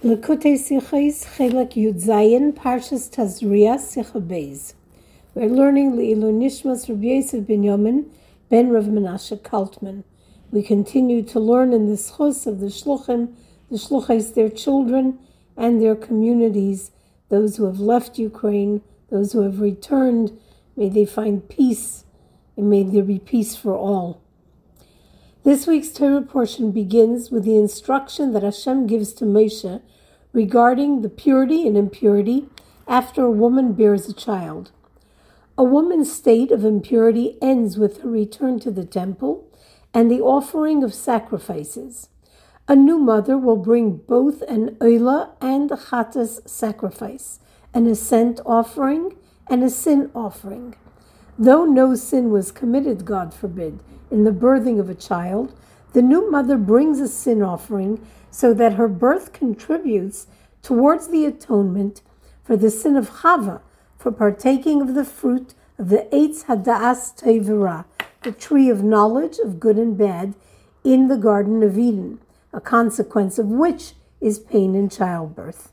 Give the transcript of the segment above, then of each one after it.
Likkutei Sichos Chelek Yud Zayin Parshas Tazria. We're learning Leilu Nishmas Rabbi Yosef Ben Yomin Ben Rav Menashe Kaltman. We continue to learn in the zechus of the shluchim, the shluchos, their children and their communities, those who have left Ukraine, those who have returned. May they find peace, and may there be peace for all. This week's Torah portion begins with the instruction that Hashem gives to Moshe regarding the purity and impurity after a woman bears a child. A woman's state of impurity ends with her return to the temple and the offering of sacrifices. A new mother will bring both an oila and a chatas sacrifice, an ascent offering and a sin offering. Though no sin was committed, God forbid, in the birthing of a child, the new mother brings a sin offering so that her birth contributes towards the atonement for the sin of Chava, for partaking of the fruit of the Eitz Hada'as Tevera, the tree of knowledge of good and bad, in the Garden of Eden, a consequence of which is pain in childbirth.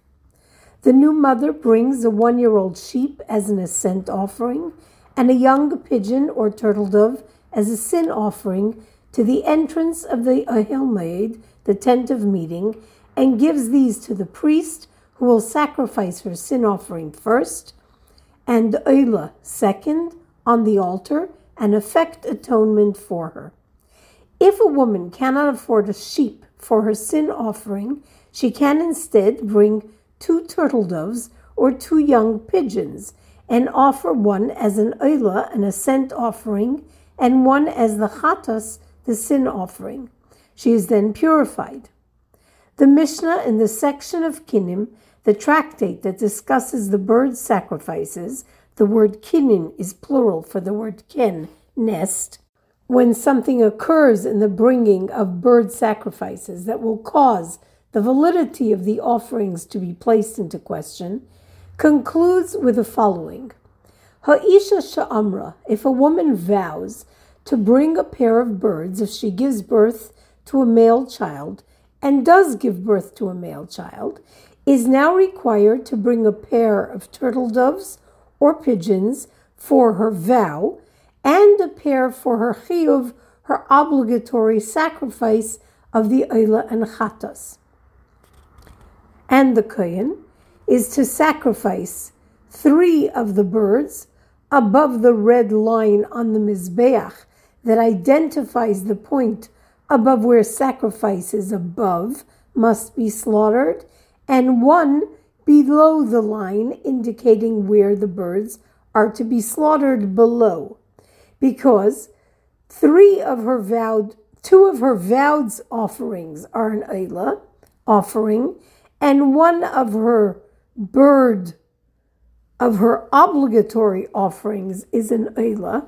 The new mother brings a one year old sheep as an ascent offering and a young pigeon or turtle dove as a sin offering to the entrance of the Ohel Moed, the tent of meeting, and gives these to the priest who will sacrifice her sin offering first, and Oila second on the altar and effect atonement for her. If a woman cannot afford a sheep for her sin offering, she can instead bring two turtle doves or two young pigeons and offer one as an oila, an ascent offering, and one as the chatas, the sin offering. She is then purified. The Mishnah in the section of Kinim, the tractate that discusses the bird sacrifices, the word kinim is plural for the word ken, nest. When something occurs in the bringing of bird sacrifices that will cause the validity of the offerings to be placed into question, concludes with the following Ha'isha sha'amra, if a woman vows to bring a pair of birds if she gives birth to a male child and does give birth to a male child, is now required to bring a pair of turtle doves or pigeons for her vow and a pair for her chiyuv, her obligatory sacrifice of the oila and chatas. And the kohen is to sacrifice three of the birds above the red line on the Mizbeach that identifies the point above where sacrifices above must be slaughtered, and one below the line indicating where the birds are to be slaughtered below. Because three of her vowed, two of her vowed offerings are an Ayla offering, and one of her bird of her obligatory offerings is an Eila,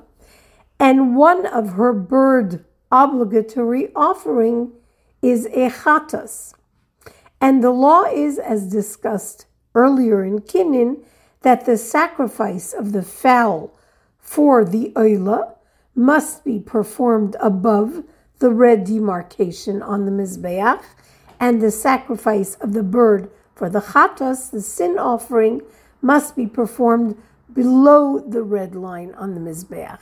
and one of her bird obligatory offering is a chatas. And the law is, as discussed earlier in Kinim, that the sacrifice of the fowl for the Eila must be performed above the red demarcation on the Mizbeach, and the sacrifice of the bird for the chatas, the sin offering, must be performed below the red line on the Mizbeach.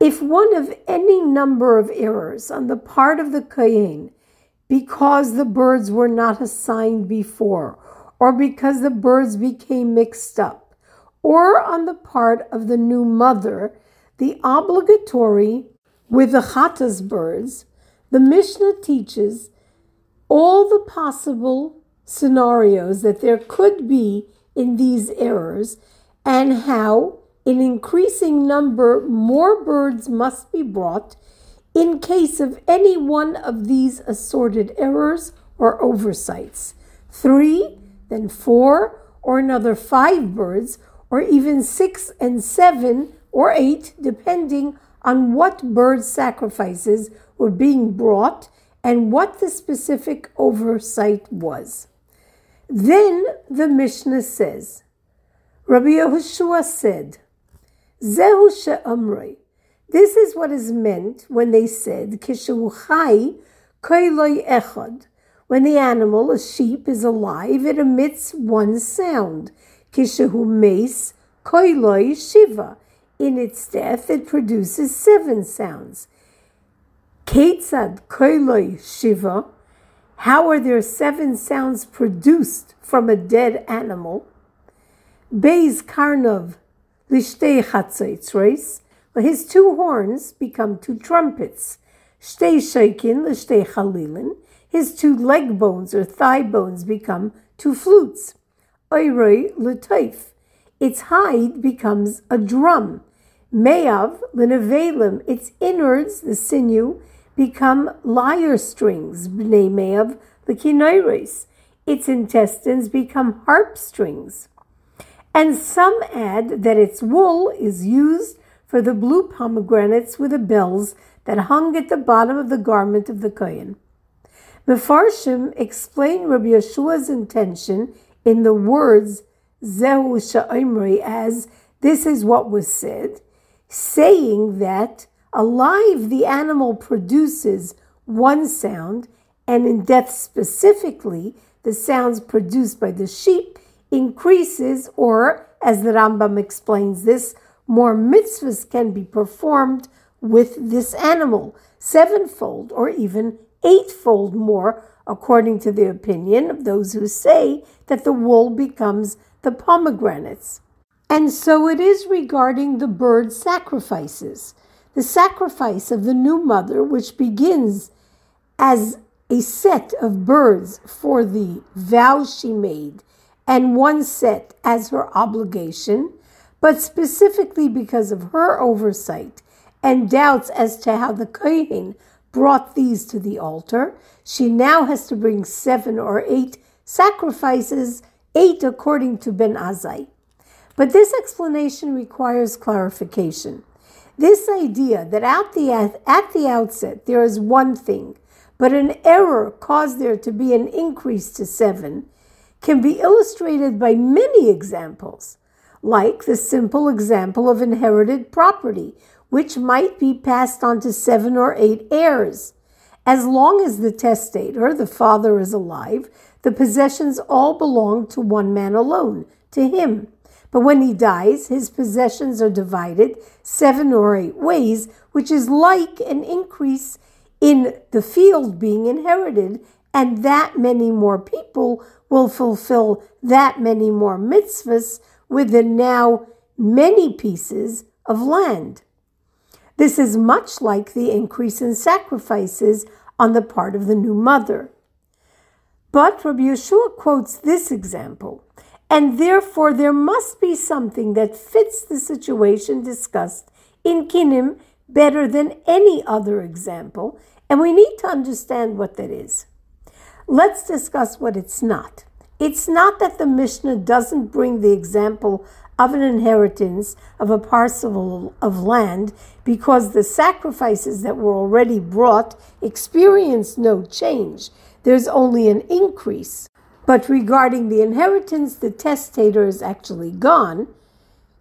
If one of any number of errors on the part of the Kohen, because the birds were not assigned before, or because the birds became mixed up, or on the part of the new mother, the obligatory with the Chatas birds, the Mishnah teaches all the possible scenarios that there could be in these errors and how, in increasing number, more birds must be brought in case of any one of these assorted errors or oversights. Three, then four, or another five birds, or even six and seven or eight, depending on what bird sacrifices were being brought and what the specific oversight was. Then the Mishnah says, Rabbi Yehoshua said, Zehu she'amrei. This is what is meant when they said, Kishu chai koiloi echad. When the animal, a sheep, is alive, it emits one sound. Kishahu mace, koiloi shiva. In its death, it produces seven sounds. Ketzad koiloi shiva. How are there seven sounds produced from a dead animal? Beis karnov lishtei chatzaitzreis. His two horns become two trumpets. Shtei shaikin lishtei chalilin. His two leg bones or thigh bones become two flutes. Oiroi lutaif. Its hide becomes a drum. Meyav linevelim. Its innards, the sinew, become lyre strings. Bnei meyav likinoiris. Its intestines become harp strings. And some add that its wool is used for the blue pomegranates with the bells that hung at the bottom of the garment of the Kohen. Mefarshim explain Rabbi Yehoshua's intention in the words Zehu Sha'imri as this is what was said, saying that alive the animal produces one sound, and in death specifically, the sounds produced by the sheep increases, or as the Rambam explains this, more mitzvahs can be performed with this animal, sevenfold or even eightfold more, according to the opinion of those who say that the wool becomes the pomegranates. And so it is regarding the bird sacrifices. The sacrifice of the new mother, which begins as a set of birds for the vow she made, and one set as her obligation, but specifically because of her oversight and doubts as to how the Kohen brought these to the altar, she now has to bring seven or eight sacrifices, eight according to Ben Azai. But this explanation requires clarification. This idea that at the, at the outset there is one thing, but an error caused there to be an increase to seven, can be illustrated by many examples, like the simple example of inherited property, which might be passed on to seven or eight heirs. As long as the testator, the father, is alive, the possessions all belong to one man alone, to him. But when he dies, his possessions are divided seven or eight ways, which is like an increase in the field being inherited, and that many more people will fulfill that many more mitzvahs with the now many pieces of land. This is much like the increase in sacrifices on the part of the new mother. But Rabbi Yehoshua quotes this example, and therefore there must be something that fits the situation discussed in Kinim better than any other example, and we need to understand what that is. Let's discuss what it's not. It's not that the Mishnah doesn't bring the example of an inheritance of a parcel of land because the sacrifices that were already brought experience no change. There's only an increase. But regarding the inheritance, the testator is actually gone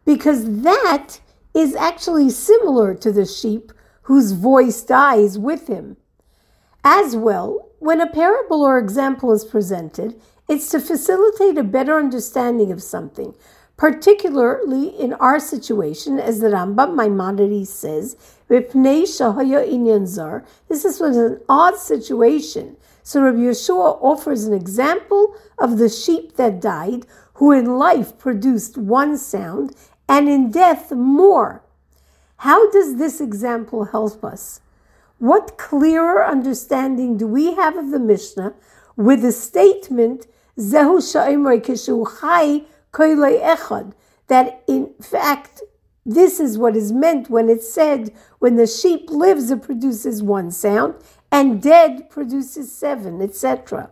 because that is actually similar to the sheep whose voice dies with him. As well, when a parable or example is presented, it's to facilitate a better understanding of something particularly in our situation, as the Rambam Maimonides says, this is an odd situation. So Rabbi Yehoshua offers an example of the sheep that died, who in life produced one sound, and in death more. How does this example help us? What clearer understanding do we have of the Mishnah with the statement, Zehu Chai echad, that in fact, this is what is meant when it's said, when the sheep lives, it produces one sound, and dead produces seven, etc.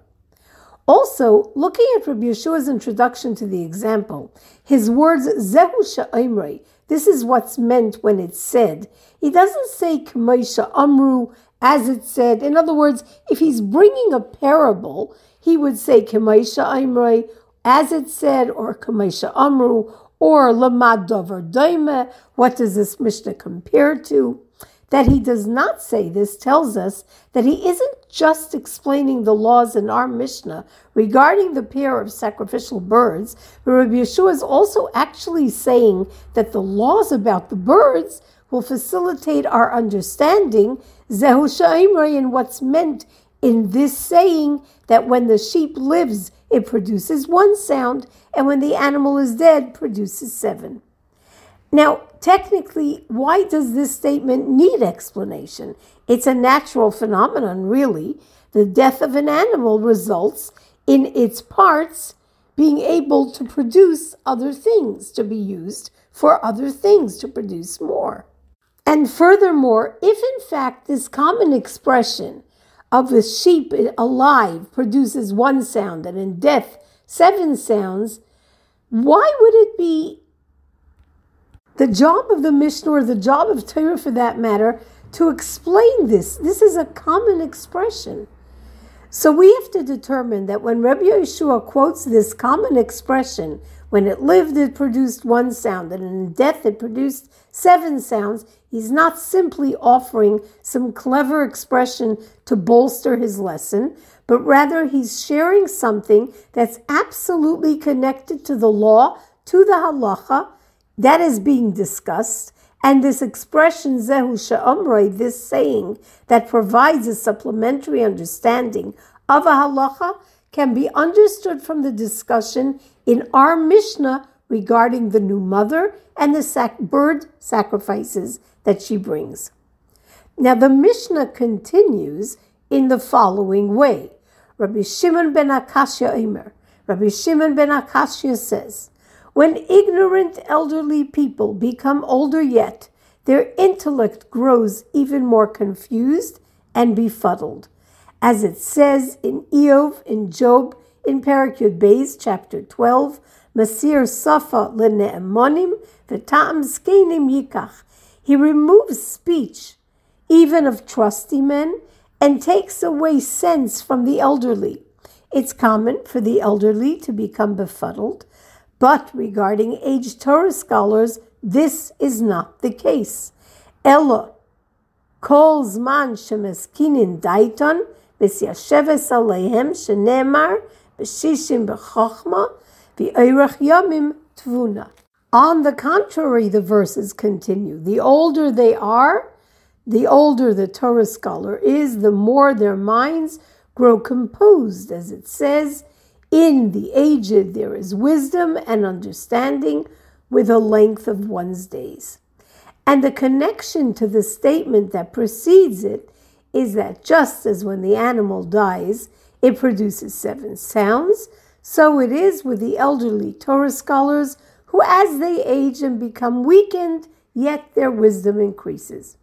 Also, looking at Rabbi Yehoshua's introduction to the example, his words, Zehu Sha'imrei, this is what's meant when it's said. He doesn't say K'maisha Amru, as it said. In other words, if he's bringing a parable, he would say K'maisha Imrei as it said, or Kamesha Amru, or Lamad Dover Daime. What does this Mishnah compare to? That he does not say this tells us that he isn't just explaining the laws in our Mishnah regarding the pair of sacrificial birds, but Rabbi Yehoshua is also actually saying that the laws about the birds will facilitate our understanding Zehu and what's meant in this saying that when the sheep lives, it produces one sound, and when the animal is dead, produces seven. Now, technically, why does this statement need explanation? It's a natural phenomenon, really. The death of an animal results in its parts being able to produce other things, to be used for other things, to produce more. And furthermore, if in fact this common expression of the sheep alive produces one sound and in death seven sounds, why would it be the job of the Mishnah, or the job of Torah for that matter, to explain this. This is a common expression. So we have to determine that when Rabbi Yehoshua quotes this common expression, when it lived, it produced one sound, and in death, it produced seven sounds, he's not simply offering some clever expression to bolster his lesson, but rather he's sharing something that's absolutely connected to the law, to the halacha, that is being discussed. And this expression, Zehu Sha'omroi, this saying that provides a supplementary understanding of a halacha, can be understood from the discussion in our Mishnah regarding the new mother and the sac- bird sacrifices that she brings. Now, the Mishnah continues in the following way Rabbi Shimon ben Akashya Omer. Rabbi Shimon ben Akashya says, when ignorant elderly people become older yet, their intellect grows even more confused and befuddled. As it says in Iyov, in Job, in Parakud Beis, chapter 12, Masir Safa le'ne'emonim v'ta'am skenim yikach. He removes speech, even of trusty men, and takes away sense from the elderly. It's common for the elderly to become befuddled, but regarding aged Torah scholars, this is not the case. Ella, kol zman shemeskinin daiton, v'syasheves aleihem shenemar, b'shishim b'chochma, v'oirach yamim tvuna. On the contrary, the verses continue. The older they are, the older the Torah scholar is, the more their minds grow composed, as it says in the aged there is wisdom and understanding with a length of one's days. And the connection to the statement that precedes it is that just as when the animal dies, it produces seven sounds, so it is with the elderly Torah scholars who, as they age and become weakened, yet their wisdom increases.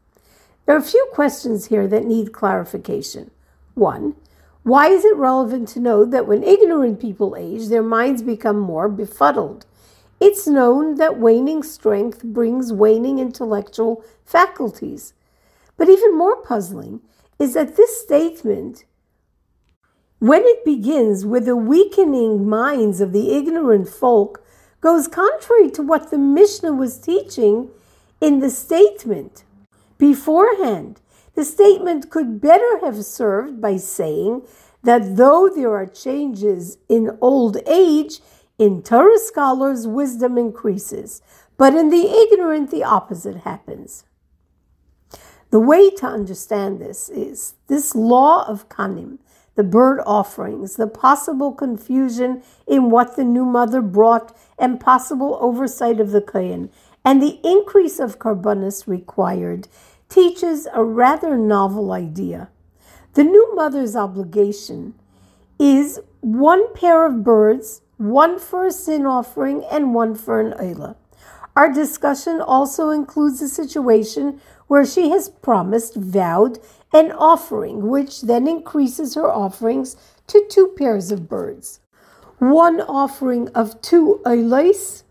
There are a few questions here that need clarification. One, why is it relevant to note that when ignorant people age, their minds become more befuddled? It's known that waning strength brings waning intellectual faculties. But even more puzzling is that this statement, when it begins with the weakening minds of the ignorant folk, goes contrary to what the Mishnah was teaching in the statement beforehand. The statement could better have served by saying that though there are changes in old age, in Torah scholars, wisdom increases, but in the ignorant, the opposite happens. The way to understand this is this law of Kanim, the bird offerings, the possible confusion in what the new mother brought, and possible oversight of the Kohen, and the increase of korbanos required teaches a rather novel idea. The new mother's obligation is one pair of birds, one for a sin offering and one for an oila. Our discussion also includes a situation where she has promised, vowed, an offering, which then increases her offerings to two pairs of birds. One offering of two oilais,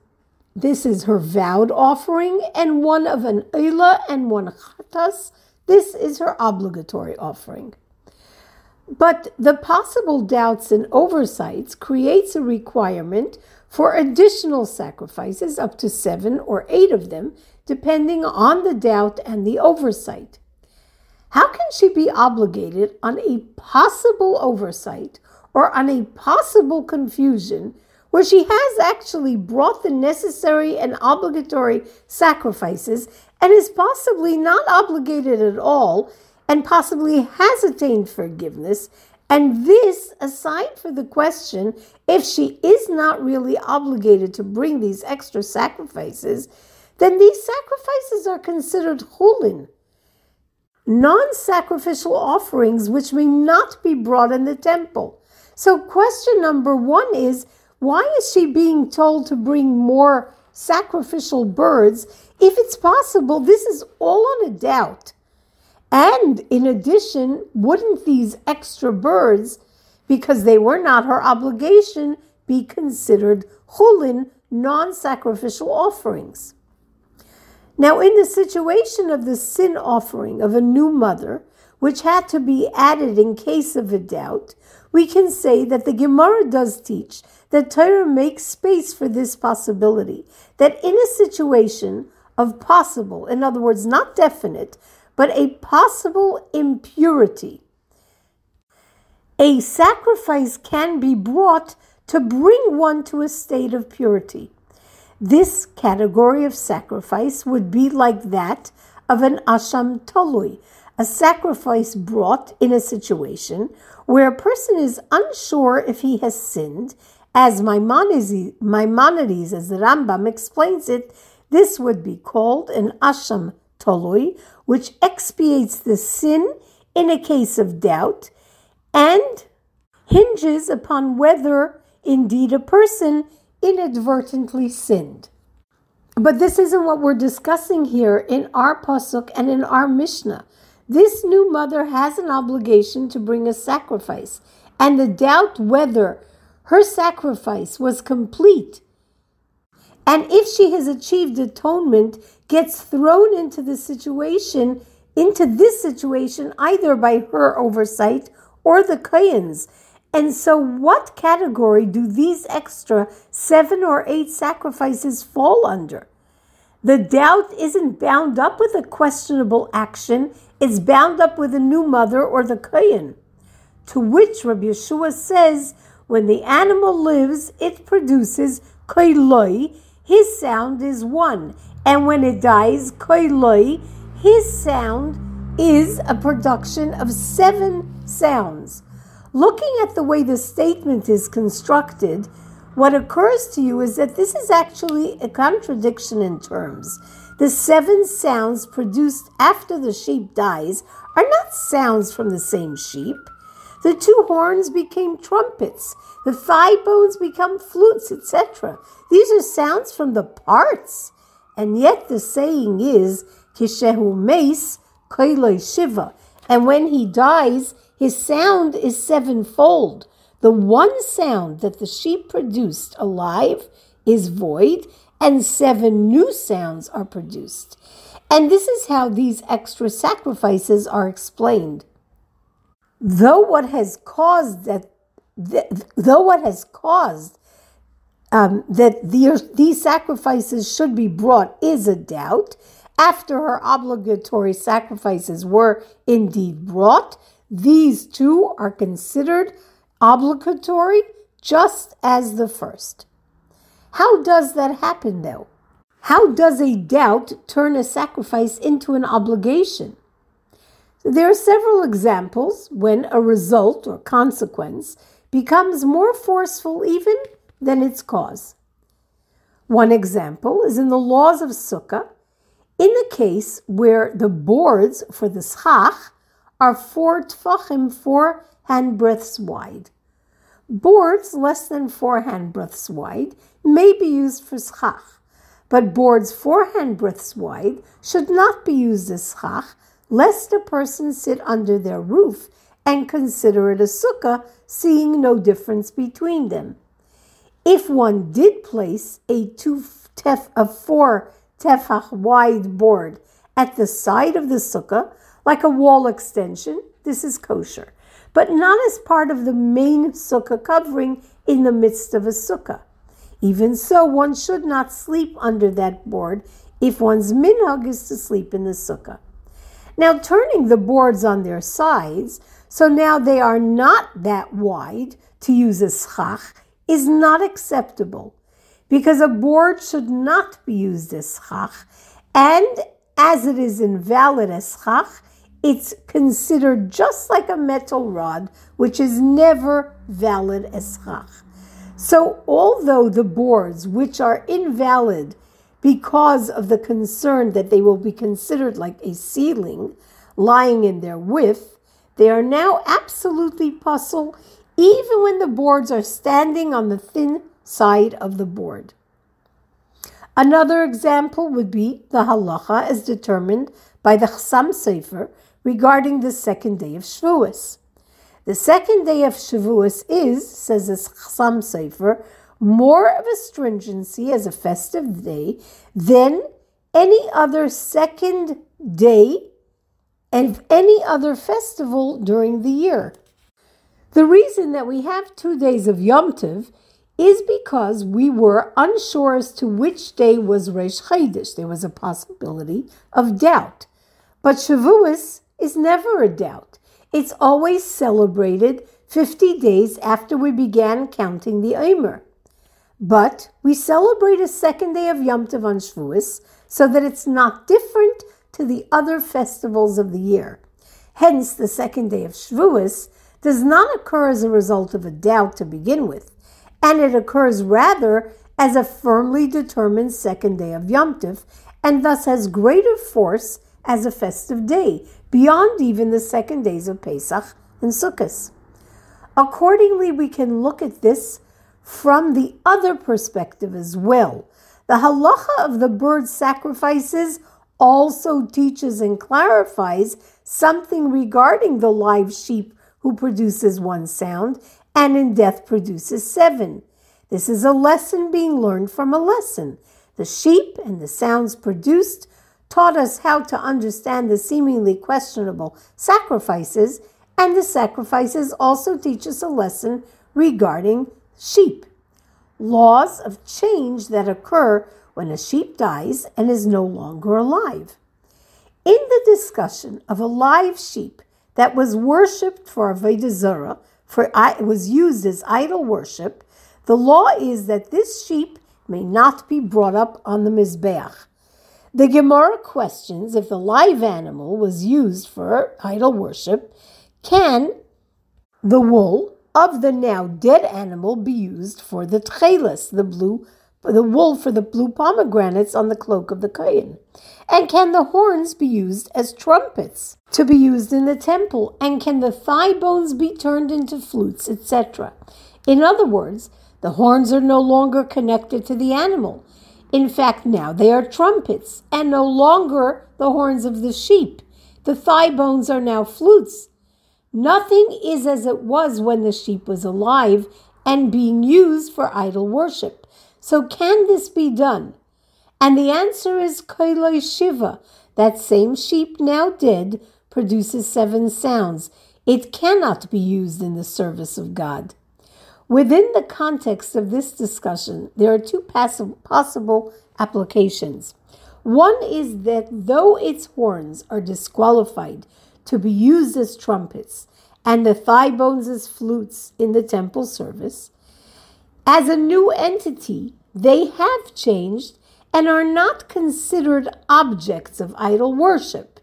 this is her vowed offering, and one of an oila and one chatas, this is her obligatory offering. But the possible doubts and oversights creates a requirement for additional sacrifices, up to seven or eight of them, depending on the doubt and the oversight. How can she be obligated on a possible oversight or on a possible confusion where she has actually brought the necessary and obligatory sacrifices and is possibly not obligated at all and possibly has attained forgiveness. And this, aside for the question if she is not really obligated to bring these extra sacrifices, then these sacrifices are considered chulin, non sacrificial offerings which may not be brought in the temple. So, question number one is why is she being told to bring more sacrificial birds if it's possible this is all on a doubt? And in addition, wouldn't these extra birds, because they were not her obligation, be considered chulin, non sacrificial offerings? Now, in the situation of the sin offering of a new mother, which had to be added in case of a doubt, we can say that the Gemara does teach that Torah makes space for this possibility, that in a situation of possible, in other words, not definite, but a possible impurity, a sacrifice can be brought to bring one to a state of purity. This category of sacrifice would be like that of an asham tolui, a sacrifice brought in a situation where a person is unsure if he has sinned. As Maimonides, as the Rambam explains it, this would be called an asham tolui, which expiates the sin in a case of doubt and hinges upon whether indeed a person inadvertently sinned. But this isn't what we're discussing here in our pasuk and in our Mishnah. This new mother has an obligation to bring a sacrifice, and the doubt whether her sacrifice was complete. And if she has achieved atonement gets thrown into the situation into this situation either by her oversight or the Kohen's and so, what category do these extra seven or eight sacrifices fall under? The doubt isn't bound up with a questionable action, it's bound up with the new mother or the Kohen. To which Rabbi Yehoshua says, when the animal lives, it produces koiloi, his sound is one. And when it dies, koiloi, his sound is a production of seven sounds. Looking at the way the statement is constructed, what occurs to you is that this is actually a contradiction in terms. The seven sounds produced after the sheep dies are not sounds from the same sheep. The two horns became trumpets, the thigh bones become flutes, etc. These are sounds from the parts. And yet the saying is, Kishehu meis koiloi shiva. And when he dies, his sound is sevenfold. The one sound that the sheep produced alive is void, and seven new sounds are produced. And this is how these extra sacrifices are explained. Though what has caused that, though what has caused um, that the, these sacrifices should be brought is a doubt, after her obligatory sacrifices were indeed brought, these two are considered obligatory just as the first. How does that happen though? How does a doubt turn a sacrifice into an obligation? There are several examples when a result or consequence becomes more forceful even than its cause. One example is in the laws of Sukkah, in the case where the boards for the schach are four tfachim, four handbreadths wide. Boards less than four handbreadths wide may be used for schach, but boards four handbreadths wide should not be used as schach, lest a person sit under their roof and consider it a sukkah, seeing no difference between them. If one did place a two tef, a four tefach wide board at the side of the sukkah, like a wall extension, this is kosher, but not as part of the main sukkah covering in the midst of a sukkah. Even so, one should not sleep under that board if one's minhag is to sleep in the sukkah. Now, turning the boards on their sides, so now they are not that wide to use a schach, is not acceptable because a board should not be used as schach, and as it is invalid as schach, it's considered just like a metal rod, which is never valid as schach. So, although the boards, which are invalid because of the concern that they will be considered like a ceiling lying in their width, they are now absolutely pasul, even when the boards are standing on the thin side of the board. Another example would be the halacha as determined by the Chassam Sofer regarding the second day of Shavuos. The second day of Shavuos is, says the Chassam Sofer, more of a stringency as a festive day than any other second day and any other festival during the year. The reason that we have two days of Yom Tov is because we were unsure as to which day was Rosh Chodesh. There was a possibility of doubt. But Shavuos is never a doubt. It's always celebrated 50 days after we began counting the Omer. But we celebrate a second day of Yom Tov on Shavuos so that it's not different to the other festivals of the year. Hence, the second day of Shavuos does not occur as a result of a doubt to begin with, and it occurs rather as a firmly determined second day of Yom Tov, and thus has greater force as a festive day, beyond even the second days of Pesach and Sukkot. Accordingly, we can look at this from the other perspective as well. The halacha of the bird sacrifices also teaches and clarifies something regarding the live sheep who produces one sound and in death produces seven. This is a lesson being learned from a lesson. The sheep and the sounds produced taught us how to understand the seemingly questionable sacrifices, and the sacrifices also teach us a lesson regarding sheep. Laws of change that occur when a sheep dies and is no longer alive. In the discussion of a live sheep that was worshipped for Avodah Zarah, for it was used as idol worship, the law is that this sheep may not be brought up on the Mizbeach. The Gemara questions if the live animal was used for idol worship, can the wool of the now dead animal be used for the tchelis, the blue the wool for the blue pomegranates on the cloak of the Kohen? And can the horns be used as trumpets to be used in the temple? And can the thigh bones be turned into flutes, etc.? In other words, the horns are no longer connected to the animal. In fact, now they are trumpets and no longer the horns of the sheep. The thigh bones are now flutes. Nothing is as it was when the sheep was alive and being used for idol worship. So, can this be done? And the answer is Koiloi Shiva. That same sheep now dead produces seven sounds. It cannot be used in the service of God. Within the context of this discussion, there are two possible applications. One is that though its horns are disqualified to be used as trumpets and the thigh bones as flutes in the temple service, as a new entity, they have changed and are not considered objects of idol worship.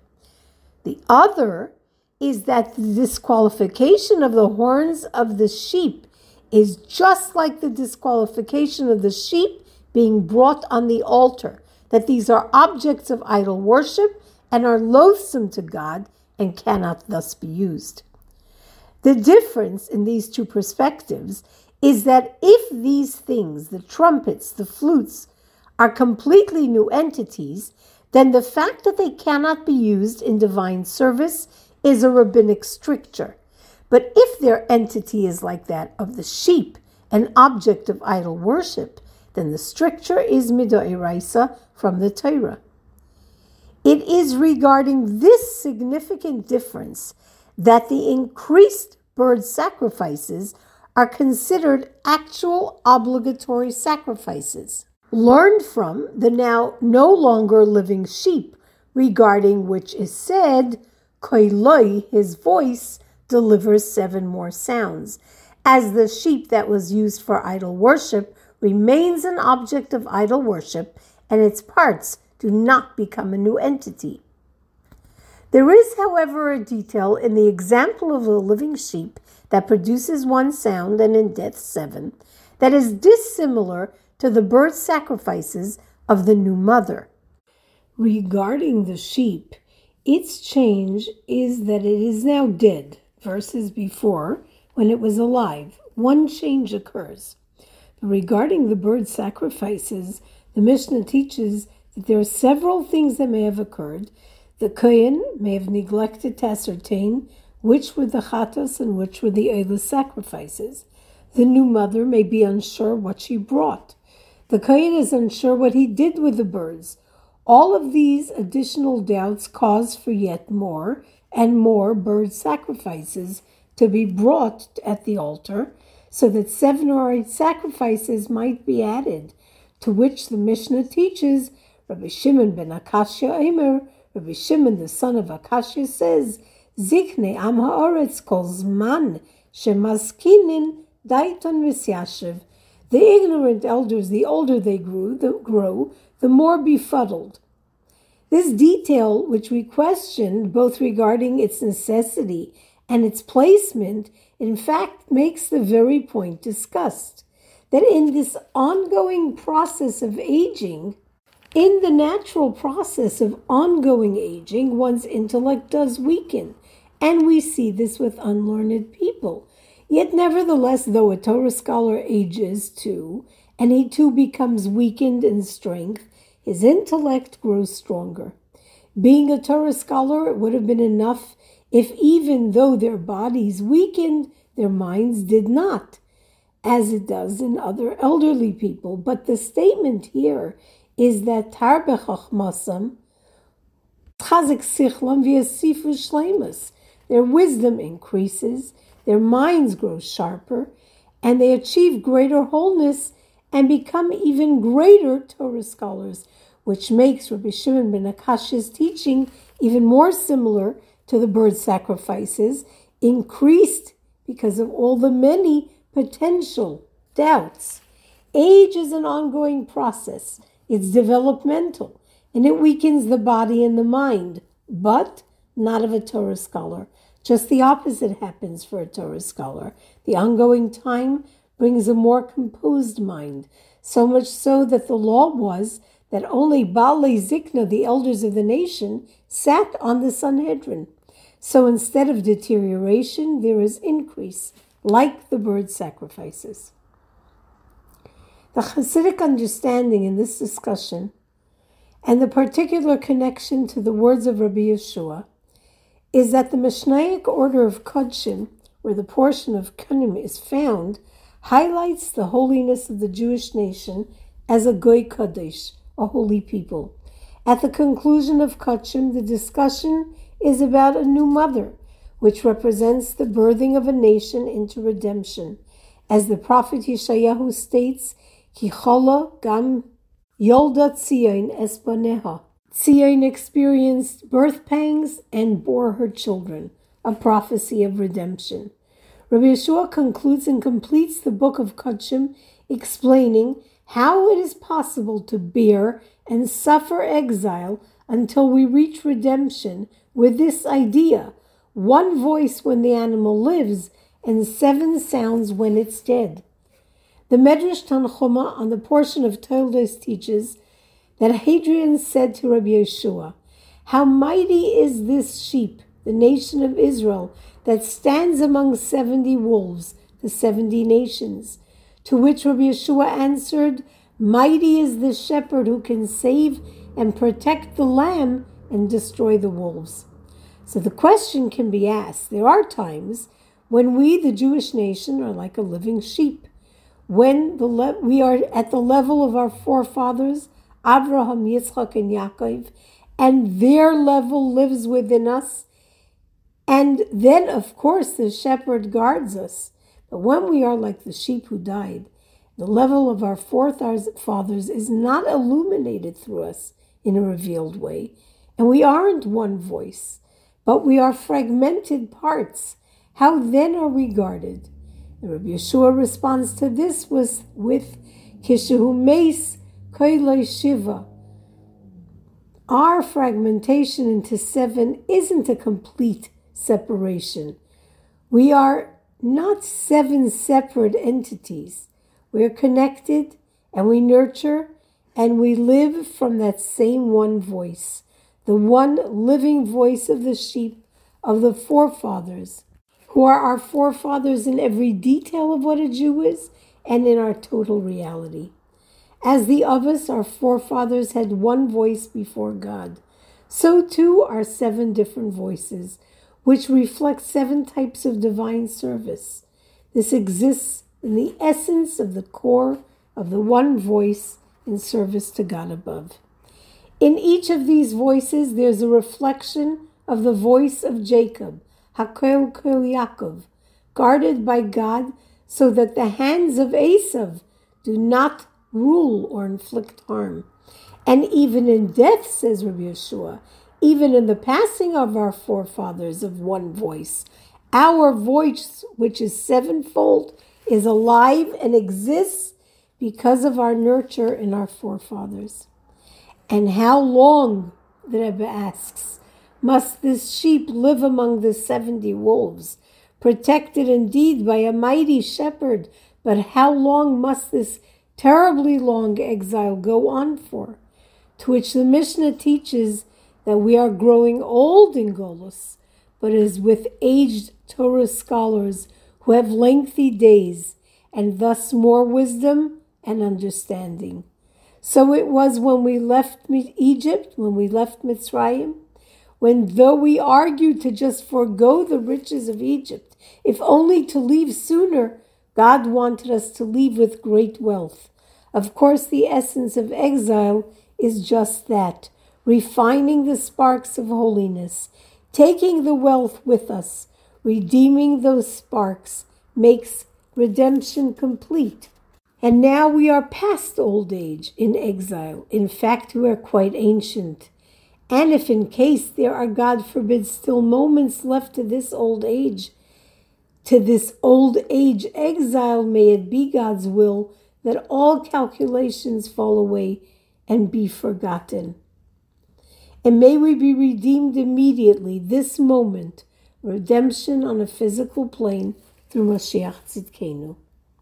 The other is that the disqualification of the horns of the sheep is just like the disqualification of the sheep being brought on the altar, that these are objects of idol worship and are loathsome to God and cannot thus be used. The difference in these two perspectives is that if these things, the trumpets, the flutes, are completely new entities, then the fact that they cannot be used in divine service is a rabbinic stricture. But if their entity is like that of the sheep, an object of idol worship, then the stricture is midoiraisa from the Torah. It is regarding this significant difference that the increased bird sacrifices are considered actual obligatory sacrifices, learned from the now no longer living sheep regarding which is said, Koiloi, his voice, delivers seven more sounds. As the sheep that was used for idol worship remains an object of idol worship, and its parts do not become a new entity. There is, however, a detail in the example of a living sheep that produces one sound and in death seven that is dissimilar to the birth sacrifices of the new mother. Regarding the sheep, its change is that it is now dead versus before when it was alive. One change occurs. But regarding the bird sacrifices, the Mishnah teaches that there are several things that may have occurred. The Kohen may have neglected to ascertain which were the chatos and which were the Eilah sacrifices. The new mother may be unsure what she brought. The Kohen is unsure what he did with the birds. All of these additional doubts cause for yet more and more bird sacrifices to be brought at the altar, so that seven or eight sacrifices might be added, to which the Mishnah teaches Rabbi Shimon ben Akashya Eimer, Rabbi Shimon the son of Akashya says, Zikne am haaretz kol zman shemaskinin daiton misyashiv. The ignorant elders, the older they grew, the, grow, the more befuddled. This detail, which we questioned both regarding its necessity and its placement, in fact makes the very point discussed that in this ongoing process of aging, in the natural process of ongoing aging, one's intellect does weaken, and we see this with unlearned people. Yet, nevertheless, though a Torah scholar ages too, and he too becomes weakened in strength, his intellect grows stronger. Being a Torah scholar, it would have been enough if, even though their bodies weakened, their minds did not, as it does in other elderly people. But the statement here is that Tarbe Chachmasam, Chazik Sichlam V'yasifu Shlemus. Their wisdom increases, their minds grow sharper, and they achieve greater wholeness and become even greater Torah scholars, which makes Rabbi Shimon ben Akash's teaching even more similar to the bird sacrifices, increased because of all the many potential doubts. Age is an ongoing process, it's developmental, and it weakens the body and the mind, but not of a Torah scholar. Just the opposite happens for a Torah scholar. The ongoing time brings a more composed mind, so much so that the law was that only Baalei Zikna, the elders of the nation, sat on the Sanhedrin. So instead of deterioration, there is increase, like the bird sacrifices. The Hasidic understanding in this discussion and the particular connection to the words of Rabbi Yehoshua is that the Mishnaic order of Kodshim, where the portion of Kinim is found, highlights the holiness of the Jewish nation as a Goy Kadesh, a holy people. At the conclusion of Kodshim, the discussion is about a new mother, which represents the birthing of a nation into redemption. As the prophet Yeshayahu states, Kichola gam yolda tzion espaneha. Tzion experienced birth pangs and bore her children, a prophecy of redemption. Rabbi Yehoshua concludes and completes the book of Kodshim, explaining how it is possible to bear and suffer exile until we reach redemption with this idea one voice when the animal lives and seven sounds when it's dead. The Medrash Tanchuma on the portion of Toldos teaches that Hadrian said to Rabbi Yehoshua, How mighty is this sheep, the nation of Israel, that stands among seventy wolves, the seventy nations. To which Rabbi Yehoshua answered, Mighty is the shepherd who can save and protect the lamb and destroy the wolves. So the question can be asked there are times when we, the Jewish nation, are like a living sheep. When the le- we are at the level of our forefathers, Abraham, Yitzchak, and Yaakov, and their level lives within us. And then, of course, the shepherd guards us. But when we are like the sheep who died, the level of our forefathers is not illuminated through us in a revealed way. And we aren't one voice, but we are fragmented parts. How then are we guarded? And Rabbi Yehoshua responds to this was with Kishahu Mace Koiloi Shiva. Our fragmentation into seven isn't a complete separation. We are not seven separate entities. We're connected and we nurture and we live from that same one voice, the one living voice of the sheep of the forefathers, who are our forefathers in every detail of what a Jew is and in our total reality. As the of us, our forefathers had one voice before God, so too are seven different voices, which reflects seven types of divine service. This exists in the essence of the core of the one voice in service to God above. In each of these voices, there's a reflection of the voice of Jacob, HaKol Kol Yaakov, guarded by God so that the hands of Esav do not rule or inflict harm. And even in death, says Rabbi Yehoshua, even in the passing of our forefathers of one voice, our voice, which is sevenfold, is alive and exists because of our nurture in our forefathers. And how long, the Rebbe asks, must this sheep live among the seventy wolves, protected indeed by a mighty shepherd? But how long must this terribly long exile go on for? To which the Mishnah teaches that we are growing old in Golus, but is with aged Torah scholars who have lengthy days and thus more wisdom and understanding. So it was when we left Egypt, when we left Mitzrayim, when though we argued to just forego the riches of Egypt, if only to leave sooner, God wanted us to leave with great wealth. Of course, the essence of exile is just that refining the sparks of holiness, taking the wealth with us, redeeming those sparks makes redemption complete. And now we are past old age in exile. In fact, we are quite ancient. And if in case there are, God forbid, still moments left to this old age, to this old age exile, may it be God's will that all calculations fall away and be forgotten. And may we be redeemed immediately, this moment, redemption on a physical plane through Mashiach Tzidkenu.